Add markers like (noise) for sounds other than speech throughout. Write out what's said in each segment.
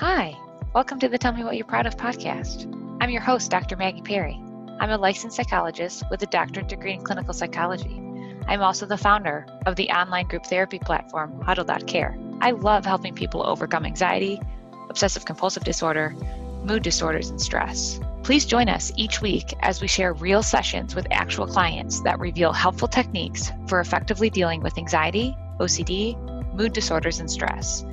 Hi, welcome to the Tell Me What You're Proud of podcast. I'm your host, Dr. Maggie Perry. I'm a licensed psychologist with a doctorate degree in clinical psychology. I'm also the founder of the online group therapy platform, Huddle.care. I love helping people overcome anxiety, obsessive compulsive disorder, mood disorders, and stress. Please join us each week as we share real sessions with actual clients that reveal helpful techniques for effectively dealing with anxiety, OCD, mood disorders, and stress.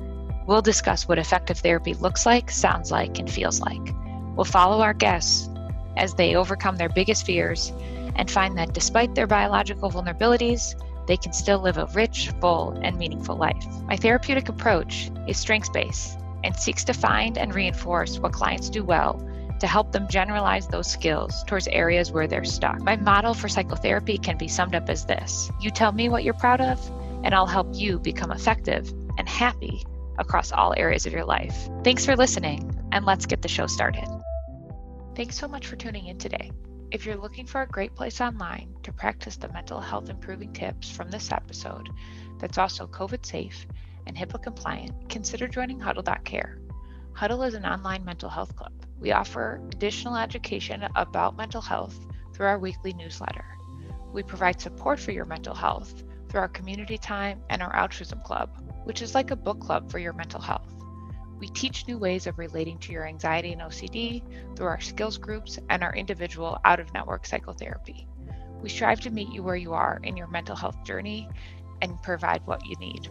We'll discuss what effective therapy looks like, sounds like, and feels like. We'll follow our guests as they overcome their biggest fears and find that despite their biological vulnerabilities, they can still live a rich, full, and meaningful life. My therapeutic approach is strengths based and seeks to find and reinforce what clients do well to help them generalize those skills towards areas where they're stuck. My model for psychotherapy can be summed up as this You tell me what you're proud of, and I'll help you become effective and happy across all areas of your life. Thanks for listening, and let's get the show started. Thanks so much for tuning in today. If you're looking for a great place online to practice the mental health improving tips from this episode that's also COVID safe and HIPAA compliant, consider joining Huddle.care. Huddle is an online mental health club. We offer additional education about mental health through our weekly newsletter. We provide support for your mental health through our community time and our altruism club, which is like a book club for your mental health. We teach new ways of relating to your anxiety and OCD through our skills groups and our individual out of network psychotherapy. We strive to meet you where you are in your mental health journey and provide what you need.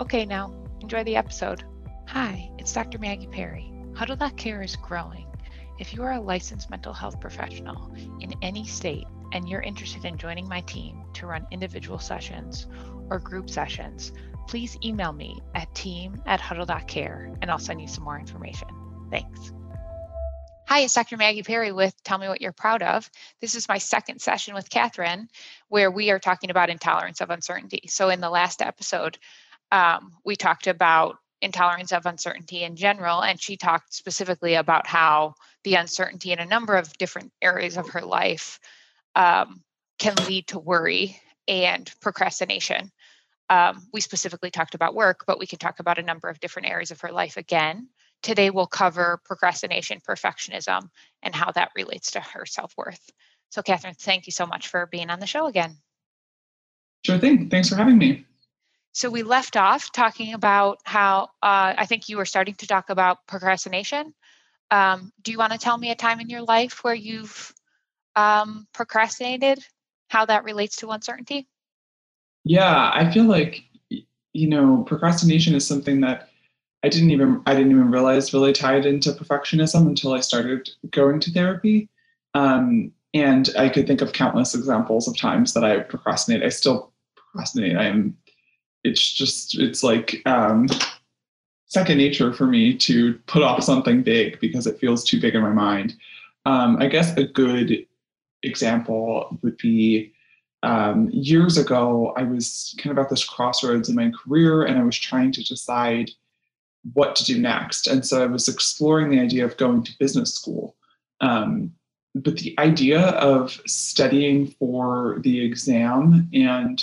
Okay, now enjoy the episode. Hi, it's Dr. Maggie Perry. Huddle.care is growing. If you are a licensed mental health professional in any state and you're interested in joining my team to run individual sessions or group sessions, please email me at team at huddle.care and I'll send you some more information. Thanks. Hi, it's Dr. Maggie Perry with Tell Me What You're Proud of. This is my second session with Catherine where we are talking about intolerance of uncertainty. So, in the last episode, um, we talked about intolerance of uncertainty in general, and she talked specifically about how the uncertainty in a number of different areas of her life um, can lead to worry and procrastination. Um, we specifically talked about work, but we can talk about a number of different areas of her life again. Today, we'll cover procrastination, perfectionism, and how that relates to her self worth. So, Catherine, thank you so much for being on the show again. Sure thing. Thanks for having me. So, we left off talking about how uh, I think you were starting to talk about procrastination. Um, do you want to tell me a time in your life where you've um, procrastinated, how that relates to uncertainty? Yeah, I feel like you know procrastination is something that I didn't even I didn't even realize really tied into perfectionism until I started going to therapy. Um, and I could think of countless examples of times that I procrastinate. I still procrastinate. I am. It's just it's like um, second nature for me to put off something big because it feels too big in my mind. Um, I guess a good example would be um, years ago, I was kind of at this crossroads in my career and I was trying to decide what to do next. And so I was exploring the idea of going to business school. Um, but the idea of studying for the exam and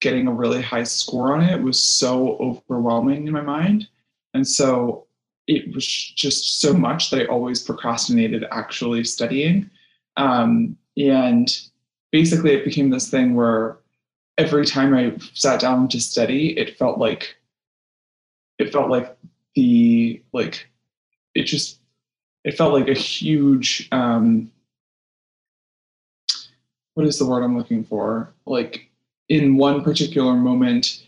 getting a really high score on it was so overwhelming in my mind. And so it was just so much that I always procrastinated actually studying. Um, and basically it became this thing where every time I sat down to study, it felt like it felt like the like it just it felt like a huge um what is the word I'm looking for? Like in one particular moment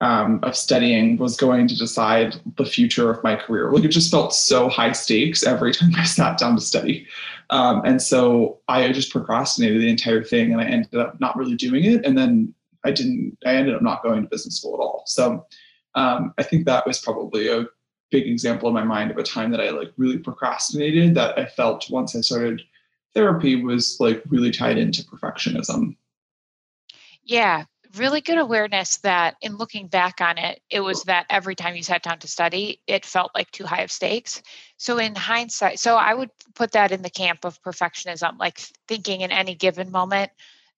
um, of studying was going to decide the future of my career. Like it just felt so high stakes every (laughs) time I sat down to study. Um, and so I just procrastinated the entire thing and I ended up not really doing it. And then I didn't, I ended up not going to business school at all. So um, I think that was probably a big example in my mind of a time that I like really procrastinated that I felt once I started therapy was like really tied into perfectionism. Yeah, really good awareness that in looking back on it, it was that every time you sat down to study, it felt like too high of stakes. So, in hindsight, so I would put that in the camp of perfectionism, like thinking in any given moment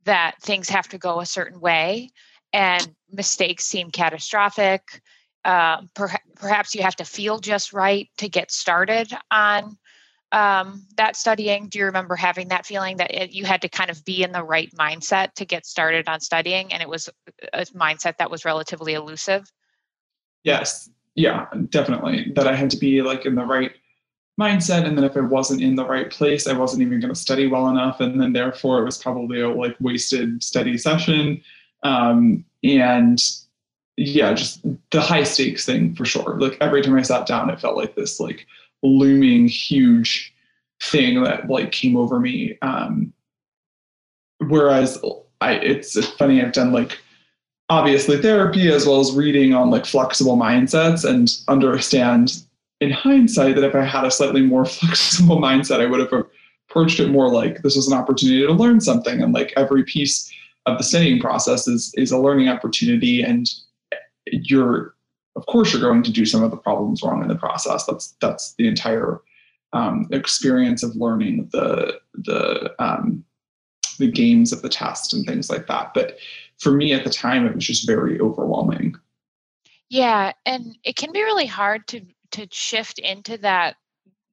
that things have to go a certain way and mistakes seem catastrophic. uh, per- perhaps you have to feel just right to get started on um, that studying? Do you remember having that feeling that it, you had to kind of be in the right mindset to get started on studying, and it was a mindset that was relatively elusive? Yes, yeah, definitely. That I had to be like in the right mindset, and then if I wasn't in the right place, I wasn't even going to study well enough, and then therefore it was probably a like wasted study session. Um, and yeah, just the high stakes thing for sure. Like every time I sat down, it felt like this like looming huge thing that like came over me. Um, whereas I, it's funny, I've done like obviously therapy as well as reading on like flexible mindsets and understand in hindsight that if I had a slightly more (laughs) flexible mindset, I would have approached it more like this was an opportunity to learn something. And like every piece of the studying process is is a learning opportunity and you're of course you're going to do some of the problems wrong in the process. That's that's the entire um, experience of learning the the um, the games of the test and things like that. But for me at the time, it was just very overwhelming. Yeah, and it can be really hard to to shift into that.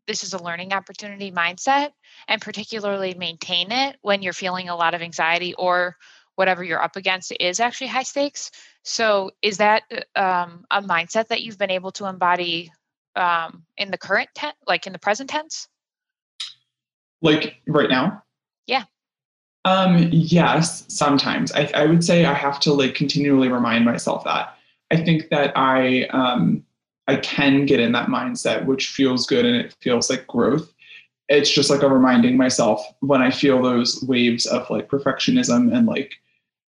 This is a learning opportunity mindset, and particularly maintain it when you're feeling a lot of anxiety or whatever you're up against is actually high stakes. So, is that uh, um, a mindset that you've been able to embody um, in the current tense, like in the present tense? Like right now? Yeah. Um, yes, sometimes. I, I would say I have to like continually remind myself that. I think that I um, I can get in that mindset, which feels good and it feels like growth. It's just like a reminding myself when I feel those waves of like perfectionism and like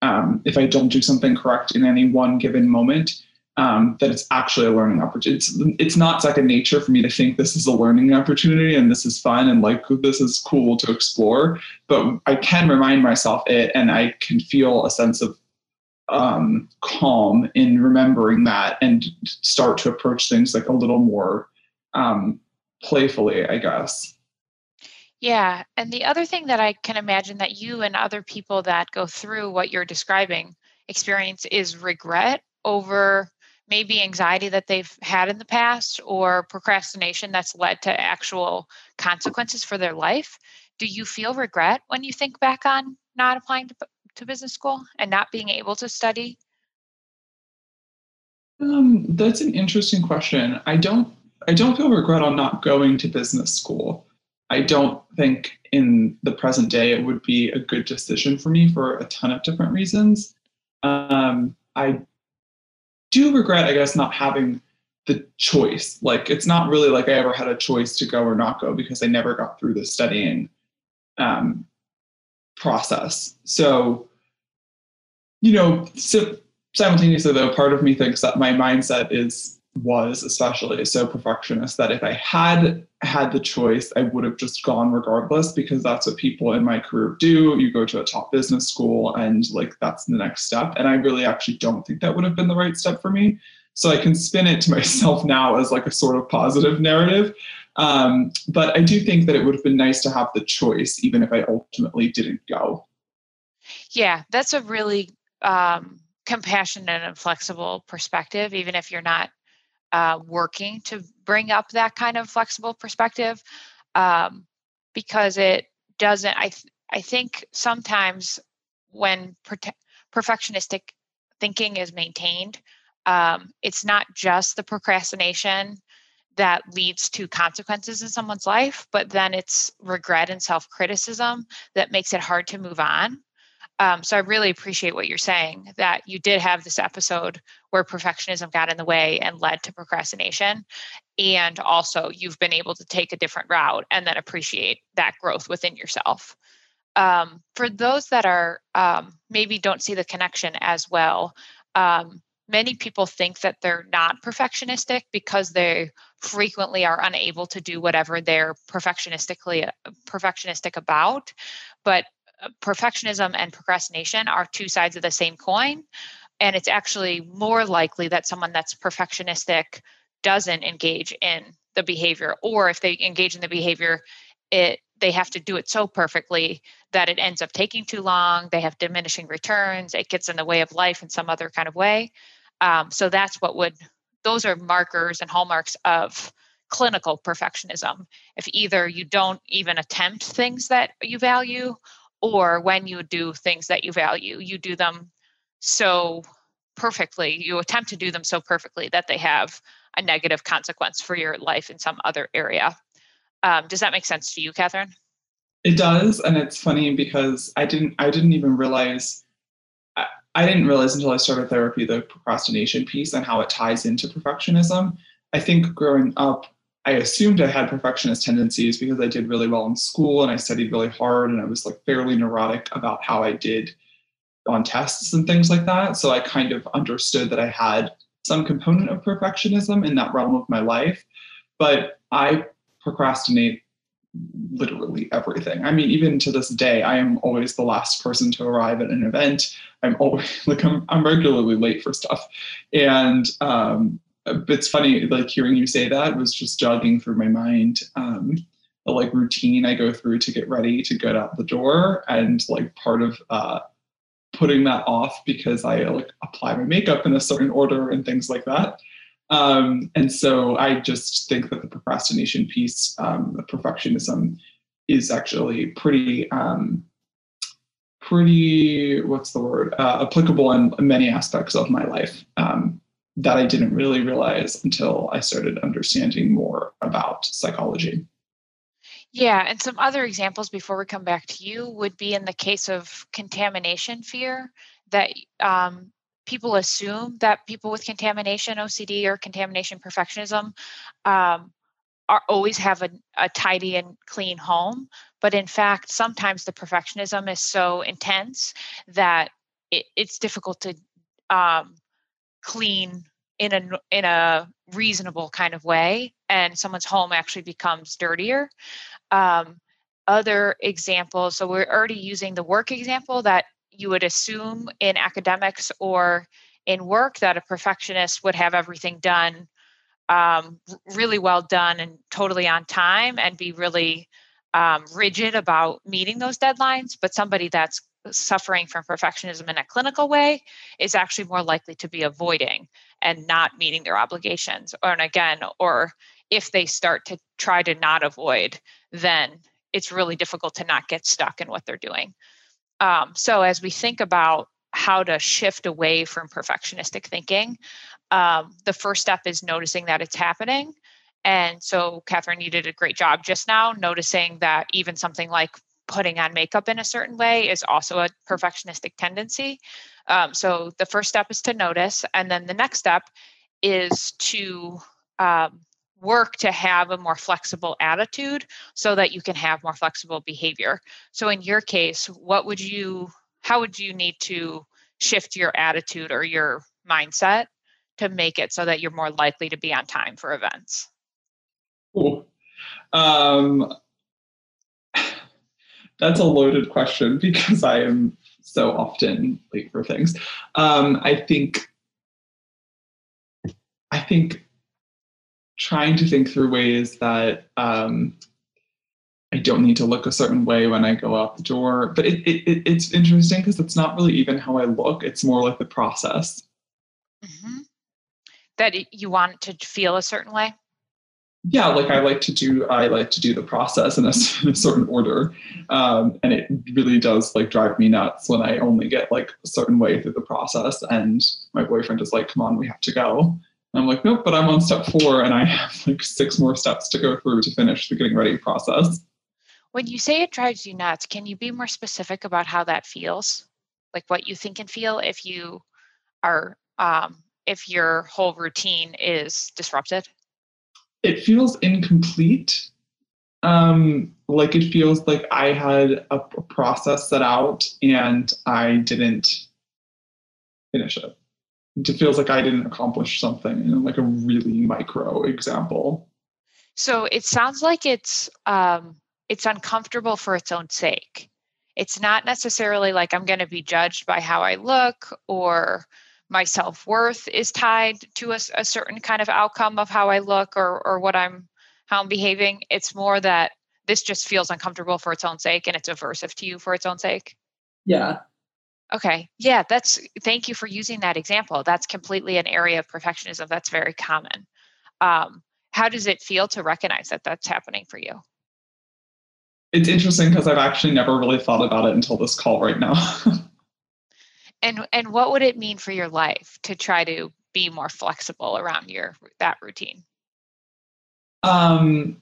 um, if I don't do something correct in any one given moment, um, that it's actually a learning opportunity. It's, it's not second nature for me to think this is a learning opportunity and this is fun and like this is cool to explore. But I can remind myself it and I can feel a sense of um, calm in remembering that and start to approach things like a little more um, playfully, I guess. Yeah. And the other thing that I can imagine that you and other people that go through what you're describing experience is regret over maybe anxiety that they've had in the past or procrastination that's led to actual consequences for their life. Do you feel regret when you think back on not applying to, to business school and not being able to study? Um, that's an interesting question. I don't I don't feel regret on not going to business school. I don't think in the present day it would be a good decision for me for a ton of different reasons. Um, I do regret, I guess, not having the choice. Like, it's not really like I ever had a choice to go or not go because I never got through the studying um, process. So, you know, simultaneously, though, part of me thinks that my mindset is was especially so perfectionist that if I had had the choice, I would have just gone regardless because that's what people in my career do. You go to a top business school and like that's the next step. And I really actually don't think that would have been the right step for me. So I can spin it to (laughs) myself now as like a sort of positive narrative. Um, but I do think that it would have been nice to have the choice, even if I ultimately didn't go. Yeah, that's a really um, compassionate and flexible perspective, even if you're not uh, working to bring up that kind of flexible perspective um, because it doesn't i th- i think sometimes when perfectionistic thinking is maintained um, it's not just the procrastination that leads to consequences in someone's life but then it's regret and self-criticism that makes it hard to move on um, so I really appreciate what you're saying that you did have this episode where perfectionism got in the way and led to procrastination. And also, you've been able to take a different route and then appreciate that growth within yourself. Um, for those that are um, maybe don't see the connection as well, um, many people think that they're not perfectionistic because they frequently are unable to do whatever they're perfectionistically perfectionistic about but perfectionism and procrastination are two sides of the same coin. And it's actually more likely that someone that's perfectionistic doesn't engage in the behavior, or if they engage in the behavior, it they have to do it so perfectly that it ends up taking too long. They have diminishing returns. It gets in the way of life in some other kind of way. Um, so that's what would those are markers and hallmarks of clinical perfectionism. If either you don't even attempt things that you value, or when you do things that you value, you do them so perfectly, you attempt to do them so perfectly that they have a negative consequence for your life in some other area. Um, does that make sense to you, Catherine? It does, and it's funny because I didn't I didn't even realize I, I didn't realize until I started therapy the procrastination piece and how it ties into perfectionism. I think growing up, I assumed I had perfectionist tendencies because I did really well in school and I studied really hard and I was like fairly neurotic about how I did on tests and things like that. So I kind of understood that I had some component of perfectionism in that realm of my life. But I procrastinate literally everything. I mean, even to this day, I am always the last person to arrive at an event. I'm always (laughs) like I'm, I'm regularly late for stuff, and um, it's funny like hearing you say that was just jogging through my mind. Um, the like routine I go through to get ready to get out the door, and like part of uh, putting that off because I like apply my makeup in a certain order and things like that. Um, and so I just think that the procrastination piece, um, the perfectionism, is actually pretty, um, pretty what's the word uh, applicable in many aspects of my life um, that I didn't really realize until I started understanding more about psychology. Yeah, and some other examples before we come back to you would be in the case of contamination fear that um, people assume that people with contamination OCD or contamination perfectionism um, are always have a, a, tidy and clean home, but in fact, sometimes the perfectionism is so intense that it, it's difficult to um, clean in a in a reasonable kind of way, and someone's home actually becomes dirtier um, other examples. So we're already using the work example that you would assume in academics or in work that a perfectionist would have everything done um, really well done and totally on time and be really um, rigid about meeting those deadlines. But somebody that's suffering from perfectionism in a clinical way is actually more likely to be avoiding and not meeting their obligations. Or, and again, or if they start to try to not avoid, then it's really difficult to not get stuck in what they're doing. Um, so, as we think about how to shift away from perfectionistic thinking, um, the first step is noticing that it's happening. And so, Catherine, you did a great job just now noticing that even something like putting on makeup in a certain way is also a perfectionistic tendency. Um, so, the first step is to notice. And then the next step is to um, work to have a more flexible attitude so that you can have more flexible behavior. So in your case, what would you how would you need to shift your attitude or your mindset to make it so that you're more likely to be on time for events? Ooh. Um, that's a loaded question (laughs) because I am so often late for things. Um, I think I think trying to think through ways that um, I don't need to look a certain way when I go out the door. But it, it, it's interesting because it's not really even how I look, it's more like the process. Mm-hmm. That you want to feel a certain way? Yeah, like I like to do, I like to do the process in a, (laughs) in a certain order, um, and it really does like drive me nuts when I only get like a certain way through the process, and my boyfriend is like, "Come on, we have to go," I'm like, nope, but I'm on step four and I have like six more steps to go through to finish the getting ready process. When you say it drives you nuts, can you be more specific about how that feels? Like what you think and feel if you are, um, if your whole routine is disrupted? It feels incomplete. Um, like it feels like I had a, process set out and I didn't finish it it feels like I didn't accomplish something in like a really micro example. So it sounds like it's um, it's uncomfortable for its own sake. It's not necessarily like I'm going to be judged by how I look or my self worth is tied to a, a, certain kind of outcome of how I look or or what I'm how I'm behaving. It's more that this just feels uncomfortable for its own sake and it's aversive to you for its own sake. Yeah. Okay. Yeah, that's thank you for using that example. That's completely an area of perfectionism that's very common. Um, how does it feel to recognize that that's happening for you? It's interesting because I've actually never really thought about it until this call right now. (laughs) and and what would it mean for your life to try to be more flexible around your that routine? Um,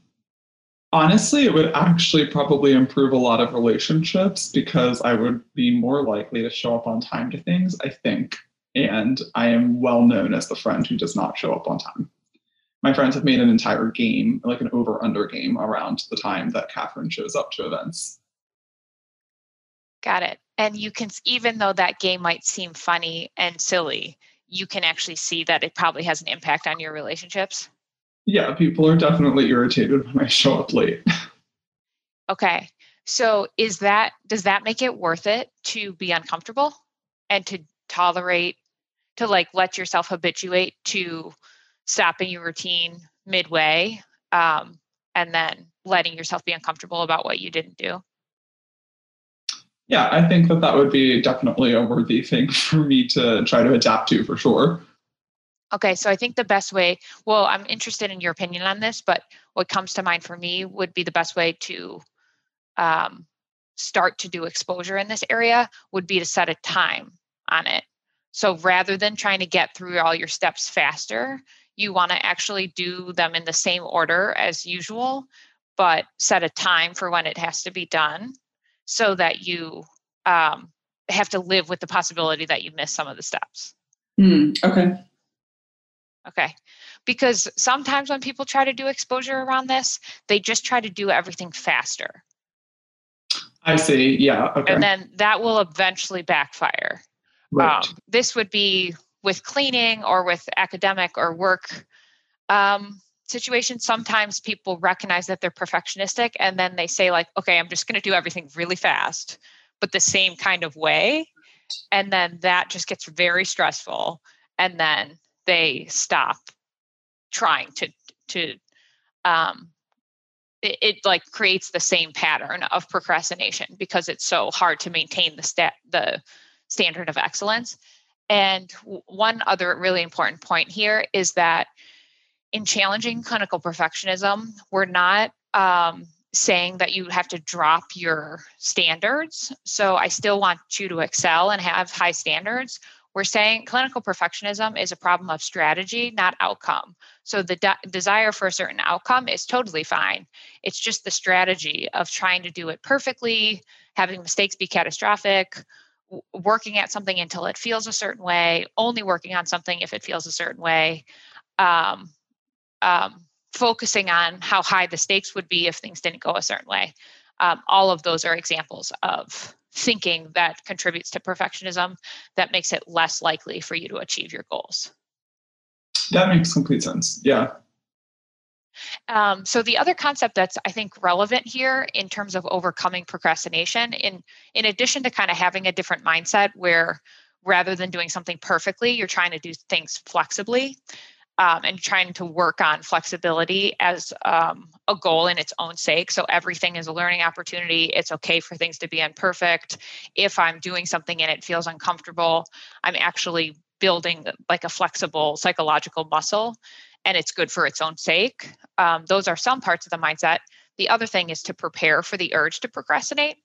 honestly, it would actually probably improve a lot of relationships because I would be more likely to show up on time to things, I think. And I am well known as the friend who does not show up on time. My friends have made an entire game, like an over under game, around the time that Catherine shows up to events. Got it. And you can, even though that game might seem funny and silly, you can actually see that it probably has an impact on your relationships. Yeah, people are definitely irritated when I show up late. (laughs) okay. So is that does that make it worth it to be uncomfortable and to tolerate to like let yourself habituate to stopping your routine midway um, and then letting yourself be uncomfortable about what you didn't do? Yeah, I think that that would be definitely a worthy thing (laughs) for me to try to adapt to for sure. Okay, so I think the best way, well, I'm interested in your opinion on this, but what comes to mind for me would be the best way to um, start to do exposure in this area would be to set a time on it. So rather than trying to get through all your steps faster, you want to actually do them in the same order as usual, but set a time for when it has to be done so that you um, have to live with the possibility that you miss some of the steps. Mm, okay. Okay. Because sometimes when people try to do exposure around this, they just try to do everything faster. I see. Yeah. Okay. And then that will eventually backfire. Right. Um, this would be with cleaning or with academic or work um, situations. Sometimes people recognize that they're perfectionistic and then they say, like, okay, I'm just going to do everything really fast, but the same kind of way. And then that just gets very stressful. And then they stop trying to to um, it, it, like creates the same pattern of procrastination because it's so hard to maintain the stat the standard of excellence and one other really important point here is that in challenging clinical perfectionism we're not um, saying that you have to drop your standards so i still want you to excel and have high standards we're saying clinical perfectionism is a problem of strategy, not outcome. So the de- desire for a certain outcome is totally fine. It's just the strategy of trying to do it perfectly, having mistakes be catastrophic, w- working at something until it feels a certain way, only working on something if it feels a certain way, um, um, focusing on how high the stakes would be if things didn't go a certain way. Um, all of those are examples of thinking that contributes to perfectionism that makes it less likely for you to achieve your goals. That makes complete sense. Yeah. Um, so the other concept that's I think relevant here in terms of overcoming procrastination, in in addition to kind of having a different mindset where rather than doing something perfectly, you're trying to do things flexibly um, and trying to work on flexibility as um, a goal in its own sake. So everything is a learning opportunity. It's okay for things to be imperfect. If I'm doing something and it feels uncomfortable, I'm actually building like a flexible psychological muscle and it's good for its own sake. Um, those are some parts of the mindset. The other thing is to prepare for the urge to procrastinate.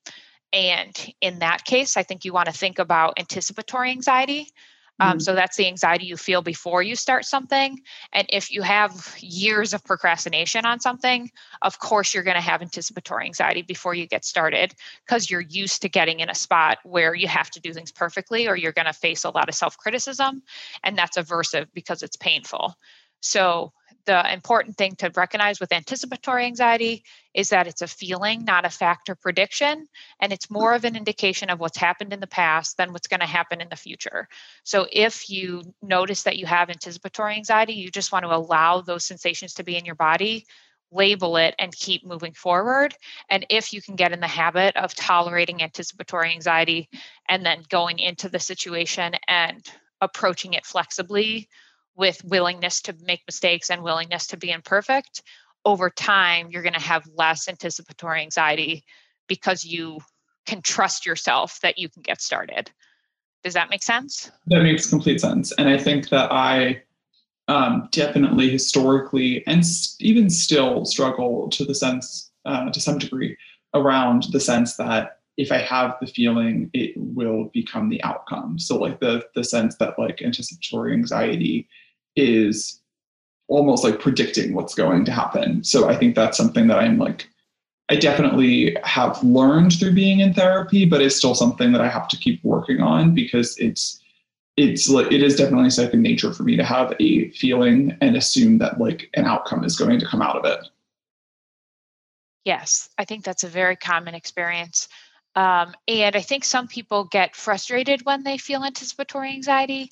And in that case, I think you want to think about anticipatory anxiety. Um, mm-hmm. So that's the anxiety you feel before you start something. And if you have years of procrastination on something, of course you're going to have anticipatory anxiety before you get started because you're used to getting in a spot where you have to do things perfectly or you're going to face a lot of self criticism. And that's aversive because it's painful. So the important thing to recognize with anticipatory anxiety is that it's a feeling, not a fact or prediction. And it's more of an indication of what's happened in the past than what's going to happen in the future. So if you notice that you have anticipatory anxiety, you just want to allow those sensations to be in your body, label it, and keep moving forward. And if you can get in the habit of tolerating anticipatory anxiety and then going into the situation and approaching it flexibly with willingness to make mistakes and willingness to be imperfect, over time, you're going to have less anticipatory anxiety because you can trust yourself that you can get started. Does that make sense? That makes complete sense. And I think that I um, definitely historically and even still struggle to the sense, uh, to some degree, around the sense that if I have the feeling, it will become the outcome. So, like the the sense that like anticipatory anxiety is almost like predicting what's going to happen. So, I think that's something that I'm like I definitely have learned through being in therapy, but it's still something that I have to keep working on because it's it's like it is definitely second nature for me to have a feeling and assume that like an outcome is going to come out of it. Yes, I think that's a very common experience. Um, and I think some people get frustrated when they feel anticipatory anxiety,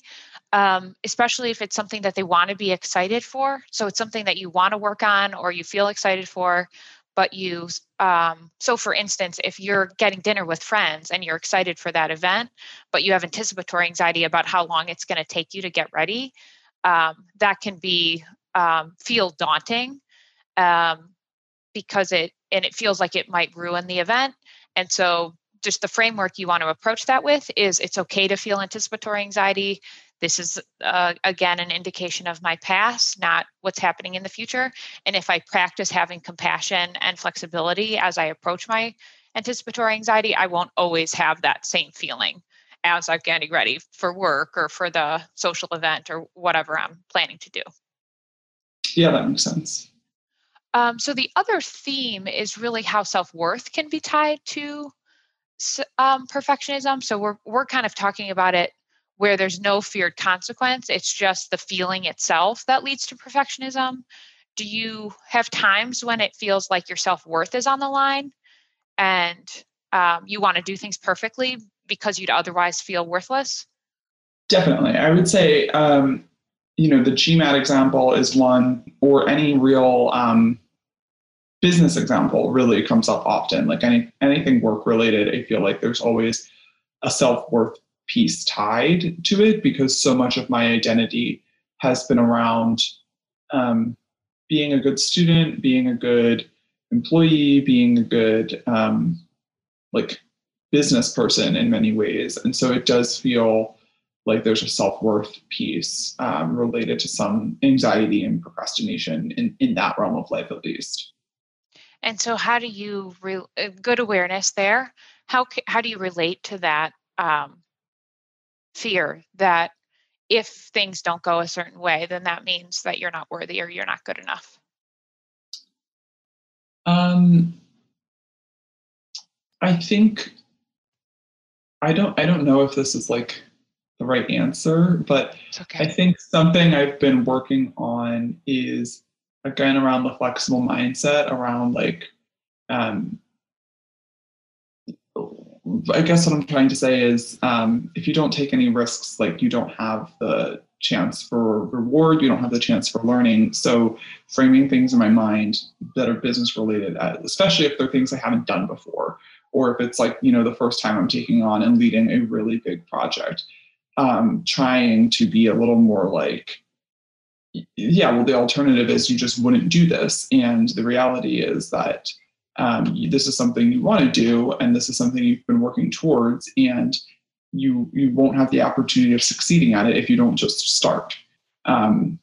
um, especially if it's something that they want to be excited for. So it's something that you want to work on or you feel excited for, but you um, so for instance if you're getting dinner with friends and you're excited for that event but you have anticipatory anxiety about how long it's going to take you to get ready um, that can be um, feel daunting um, because it and it feels like it might ruin the event and so just the framework you want to approach that with is it's okay to feel anticipatory anxiety this is uh, again an indication of my past not what's happening in the future. And if i practice having compassion and flexibility as i approach my anticipatory anxiety i won't always have that same feeling as i'm getting ready for work or for the social event or whatever i'm planning to do. Yeah that makes sense. Um, so the other theme is really how self-worth can be tied to um, perfectionism. So we're, we're kind of talking about it where there's no feared consequence, it's just the feeling itself that leads to perfectionism? Do you have times when it feels like your self worth is on the line and um, you want to do things perfectly because you'd otherwise feel worthless? Definitely. I would say, um, you know, the GMAT example is one, or any real um, business example really comes up often. Like any anything work related, I feel like there's always a self worth piece tied to it because so much of my identity has been around um, being a good student, being a good employee, being a good um, like business person in many ways, and so it does feel like there's a self worth piece um, related to some anxiety and procrastination in in that realm of life at least. And so, how do you re- uh, good awareness there? How how do you relate to that um, fear that if things don't go a certain way, then that means that you're not worthy or you're not good enough? Um, I think I don't I don't know if this is like the right answer, but okay. I think something I've been working on is again around the flexible mindset around like um, I guess what I'm trying to say is um, if you don't take any risks, like you don't have the chance for reward, you don't have the chance for learning. So framing things in my mind that are business related, uh, especially if they're things I haven't done before, or if it's like, you know, the first time I'm taking on and leading a really big project, um, trying to be a little more like, yeah, well, the alternative is you just wouldn't do this. And the reality is that um, this is something you want to do and this is something you've been working towards and you you won't have the opportunity of succeeding at it if you don't just start. Um,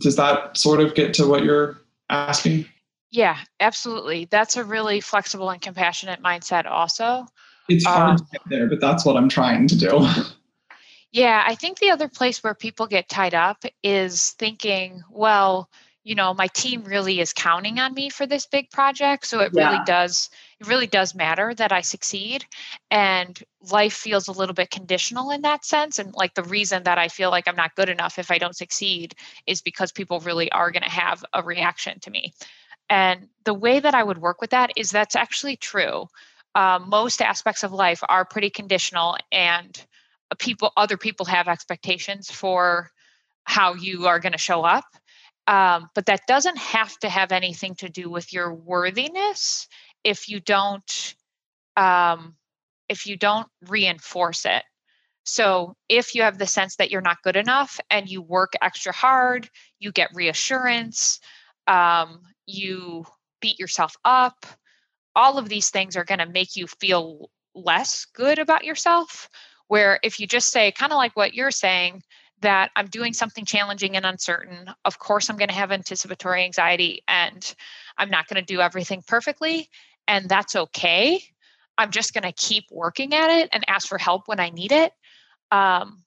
does that sort of get to what you're asking? Yeah absolutely. That's a really flexible and compassionate mindset also. It's hard um, to get there but that's what i'm trying to do. Yeah i think the other place where people get tied up is thinking well you know my team really is counting on me for this big project so it yeah. really does it really does matter that i succeed and life feels a little bit conditional in that sense and like the reason that i feel like i'm not good enough if i don't succeed is because people really are going to have a reaction to me and the way that i would work with that is that's actually true um, most aspects of life are pretty conditional and people other people have expectations for how you are going to show up um, but that doesn't have to have anything to do with your worthiness if you don't um, if you don't reinforce it. So if you have the sense that you're not good enough and you work extra hard you get reassurance um, you beat yourself up all of these things are going to make you feel less good about yourself Where if you just say, kind of like what you're saying, that I'm doing something challenging and uncertain, of course I'm going to have anticipatory anxiety and I'm not going to do everything perfectly. And that's okay. I'm just going to keep working at it and ask for help when I need it. Um,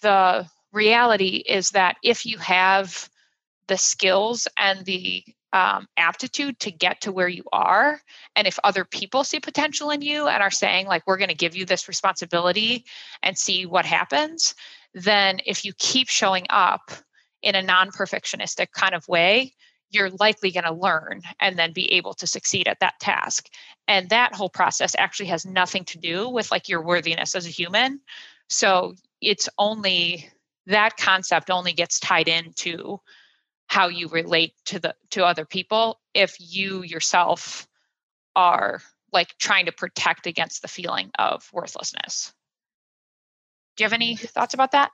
the reality is that if you have the skills and the um, aptitude to get to where you are, and if other people see potential in you and are saying, like, we're going to give you this responsibility and see what happens, then if you keep showing up in a non perfectionistic kind of way, you're likely going to learn and then be able to succeed at that task. And that whole process actually has nothing to do with like your worthiness as a human. So it's only that concept only gets tied into how you relate to the to other people if you yourself are like trying to protect against the feeling of worthlessness. Do you have any thoughts about that?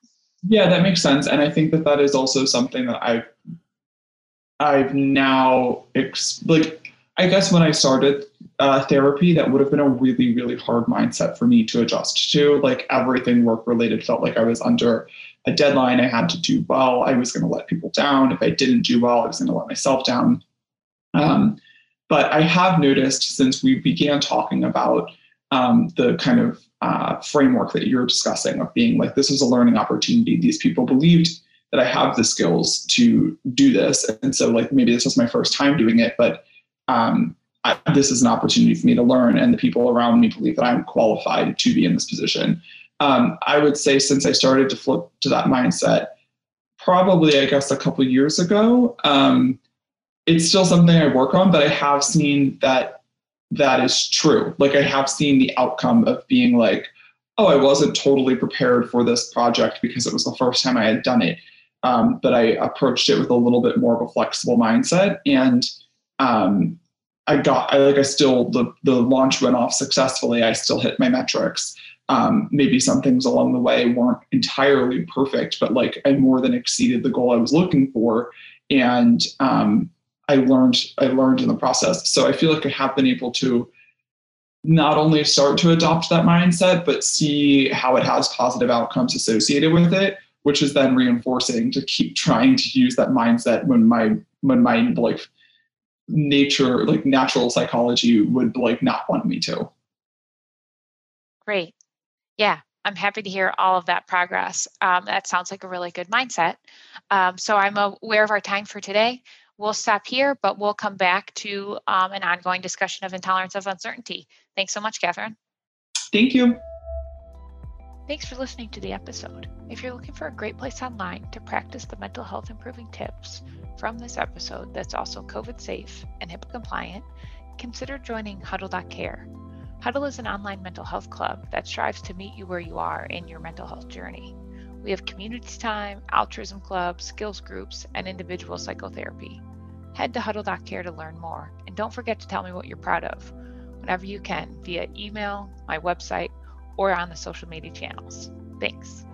Yeah, that makes sense, and I think that that is also something that I've I've now ex- like I guess when I started uh, therapy, that would have been a really really hard mindset for me to adjust to. Like everything work related felt like I was under a deadline. I had to do well. I was going to let people down. If I didn't do well, I was going to let myself down. Um, but I have noticed since we began talking about um, the kind of uh, framework that you're discussing of being like, this is a learning opportunity. These people believed that I have the skills to do this. And so, like, maybe this was my first time doing it, but um, I, this is an opportunity for me to learn. And the people around me believe that I'm qualified to be in this position. Um, I would say, since I started to flip to that mindset, probably, I guess, a couple years ago, um, it's still something I work on, but I have seen that that is true. Like I have seen the outcome of being like, oh, I wasn't totally prepared for this project because it was the first time I had done it. Um, but I approached it with a little bit more of a flexible mindset, and um, I got I like I still the the launch went off successfully. I still hit my metrics. Um, maybe some things along the way weren't entirely perfect, but like I more than exceeded the goal I was looking for, and um, I learned I learned in the process. So I feel like I have been able to not only start to adopt that mindset, but see how it has positive outcomes associated with it, which is then reinforcing to keep trying to use that mindset when my when my like nature like natural psychology would like not want me to. Great. Yeah, I'm happy to hear all of that progress. Um, that sounds like a really good mindset. Um, so I'm aware of our time for today we'll stop here, but we'll come back to um, an ongoing discussion of intolerance of uncertainty. Thanks so much, Catherine. Thank you. Thanks for listening to the episode. If you're looking for a great place online to practice the mental health improving tips from this episode that's also COVID safe and HIPAA compliant, consider joining Huddle.care. Huddle is an online mental health club that strives to meet you where you are in your mental health journey. We have community time, altruism clubs, skills groups, and individual psychotherapy. Head to huddle.care to learn more, and don't forget to tell me what you're proud of whenever you can via email, my website, or on the social media channels. Thanks.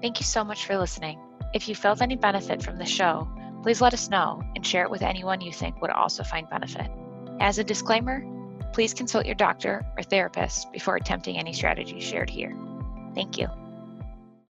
Thank you so much for listening. If you felt any benefit from the show, please let us know and share it with anyone you think would also find benefit. As a disclaimer, Please consult your doctor or therapist before attempting any strategies shared here. Thank you.